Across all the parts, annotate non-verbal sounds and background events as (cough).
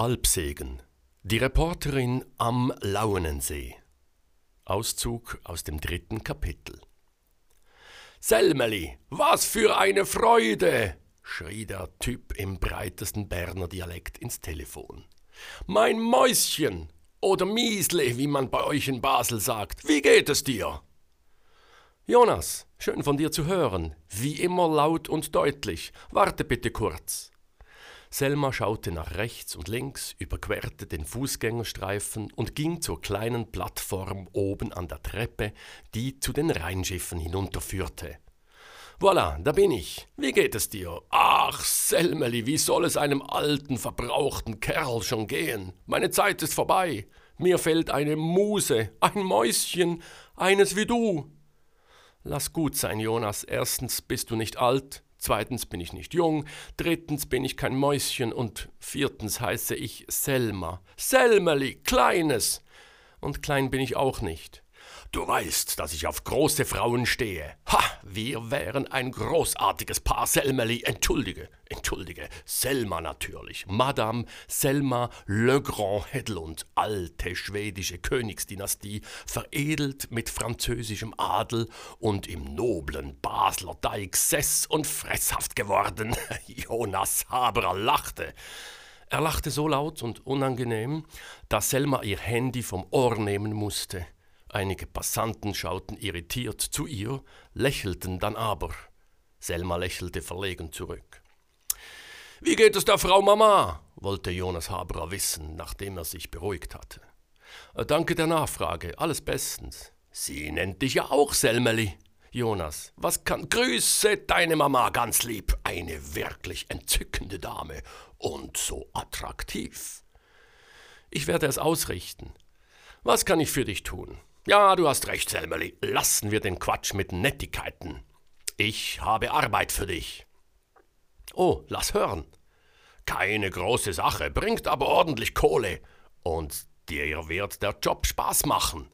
Alpsegen. Die Reporterin am Lauenensee. Auszug aus dem dritten Kapitel. Selmeli, was für eine Freude! schrie der Typ im breitesten Berner Dialekt ins Telefon. Mein Mäuschen oder Miesle, wie man bei euch in Basel sagt, wie geht es dir? Jonas, schön von dir zu hören, wie immer laut und deutlich. Warte bitte kurz. Selma schaute nach rechts und links, überquerte den Fußgängerstreifen und ging zur kleinen Plattform oben an der Treppe, die zu den Rheinschiffen hinunterführte. Voilà, da bin ich. Wie geht es dir? Ach, Selmeli, wie soll es einem alten, verbrauchten Kerl schon gehen? Meine Zeit ist vorbei. Mir fehlt eine Muse, ein Mäuschen, eines wie du. Lass gut sein, Jonas. Erstens bist du nicht alt, Zweitens bin ich nicht jung, drittens bin ich kein Mäuschen und viertens heiße ich Selma. Selmeli, Kleines! Und klein bin ich auch nicht. Du weißt, dass ich auf große Frauen stehe. Ha, wir wären ein großartiges Paar, Selmeli. Entschuldige, entschuldige. Selma natürlich. Madame Selma Le Grand Hedlund, alte schwedische Königsdynastie, veredelt mit französischem Adel und im noblen Basler Deich sess- und fresshaft geworden. (laughs) Jonas Haberer lachte. Er lachte so laut und unangenehm, dass Selma ihr Handy vom Ohr nehmen musste. Einige Passanten schauten irritiert zu ihr, lächelten dann aber. Selma lächelte verlegen zurück. Wie geht es der Frau Mama? wollte Jonas Haberer wissen, nachdem er sich beruhigt hatte. Äh, danke der Nachfrage, alles bestens. Sie nennt dich ja auch Selmeli. Jonas, was kann. Grüße deine Mama ganz lieb. Eine wirklich entzückende Dame und so attraktiv. Ich werde es ausrichten. Was kann ich für dich tun? Ja, du hast recht, Selmerli. Lassen wir den Quatsch mit Nettigkeiten. Ich habe Arbeit für dich. Oh, lass hören. Keine große Sache, bringt aber ordentlich Kohle. Und dir wird der Job Spaß machen.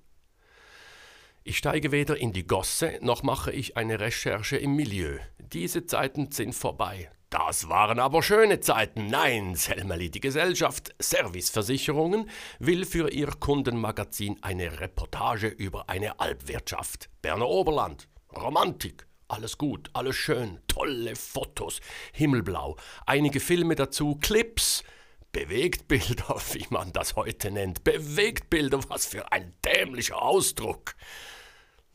Ich steige weder in die Gosse, noch mache ich eine Recherche im Milieu. Diese Zeiten sind vorbei. Das waren aber schöne Zeiten. Nein, Selmerli, die Gesellschaft Serviceversicherungen will für ihr Kundenmagazin eine Reportage über eine Alpwirtschaft. Berner Oberland. Romantik. Alles gut, alles schön, tolle Fotos, Himmelblau, einige Filme dazu, Clips, Bewegtbilder, (laughs) wie man das heute nennt. Bewegtbilder, was für ein dämlicher Ausdruck.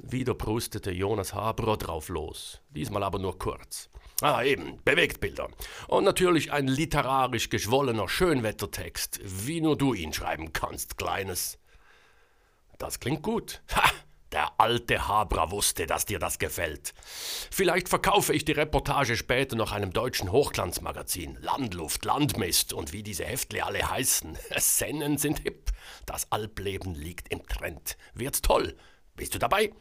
Wieder prustete Jonas Haberer drauf los, diesmal aber nur kurz. Ah, eben, Bewegtbilder. Und natürlich ein literarisch geschwollener Schönwettertext, wie nur du ihn schreiben kannst, Kleines. Das klingt gut. Ha! Der alte Habra wusste, dass dir das gefällt. Vielleicht verkaufe ich die Reportage später noch einem deutschen Hochglanzmagazin. Landluft, Landmist und wie diese Heftle alle heißen. (laughs) Sennen sind hip. Das Alpleben liegt im Trend. Wird's toll. Bist du dabei?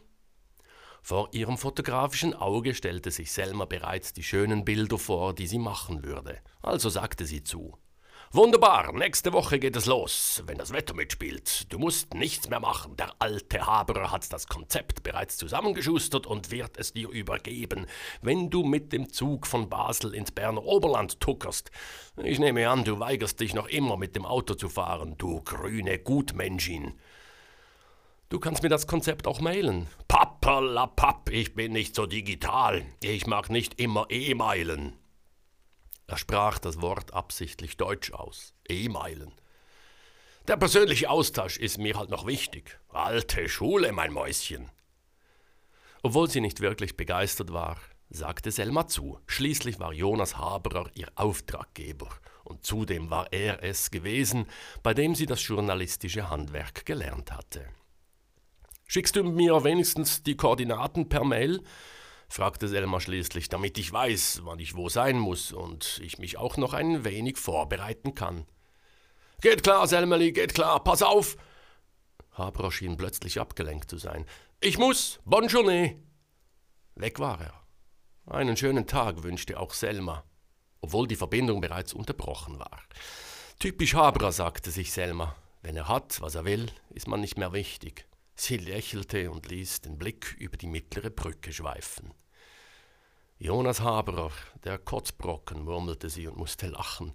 Vor ihrem fotografischen Auge stellte sich Selma bereits die schönen Bilder vor, die sie machen würde. Also sagte sie zu. Wunderbar, nächste Woche geht es los, wenn das Wetter mitspielt. Du musst nichts mehr machen. Der alte Haberer hat das Konzept bereits zusammengeschustert und wird es dir übergeben, wenn du mit dem Zug von Basel ins Berner Oberland tuckerst. Ich nehme an, du weigerst dich noch immer mit dem Auto zu fahren, du grüne Gutmenschin. Du kannst mir das Konzept auch mailen. Pappalapapp, ich bin nicht so digital. Ich mag nicht immer E-Mailen. Er sprach das Wort absichtlich deutsch aus. E-Mailen. Der persönliche Austausch ist mir halt noch wichtig. Alte Schule, mein Mäuschen. Obwohl sie nicht wirklich begeistert war, sagte Selma zu. Schließlich war Jonas Haberer ihr Auftraggeber und zudem war er es gewesen, bei dem sie das journalistische Handwerk gelernt hatte. Schickst du mir wenigstens die Koordinaten per Mail? fragte Selma schließlich, damit ich weiß, wann ich wo sein muss und ich mich auch noch ein wenig vorbereiten kann. Geht klar, Selmeli, geht klar, pass auf! Haberer schien plötzlich abgelenkt zu sein. Ich muss, bonne journée! Weg war er. Einen schönen Tag wünschte auch Selma, obwohl die Verbindung bereits unterbrochen war. Typisch Haberer, sagte sich Selma. Wenn er hat, was er will, ist man nicht mehr wichtig. Sie lächelte und ließ den Blick über die mittlere Brücke schweifen. Jonas Haberer, der Kotzbrocken, murmelte sie und musste lachen.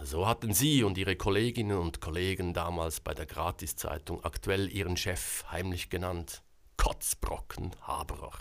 So hatten Sie und Ihre Kolleginnen und Kollegen damals bei der Gratiszeitung aktuell Ihren Chef heimlich genannt. Kotzbrocken Haberer.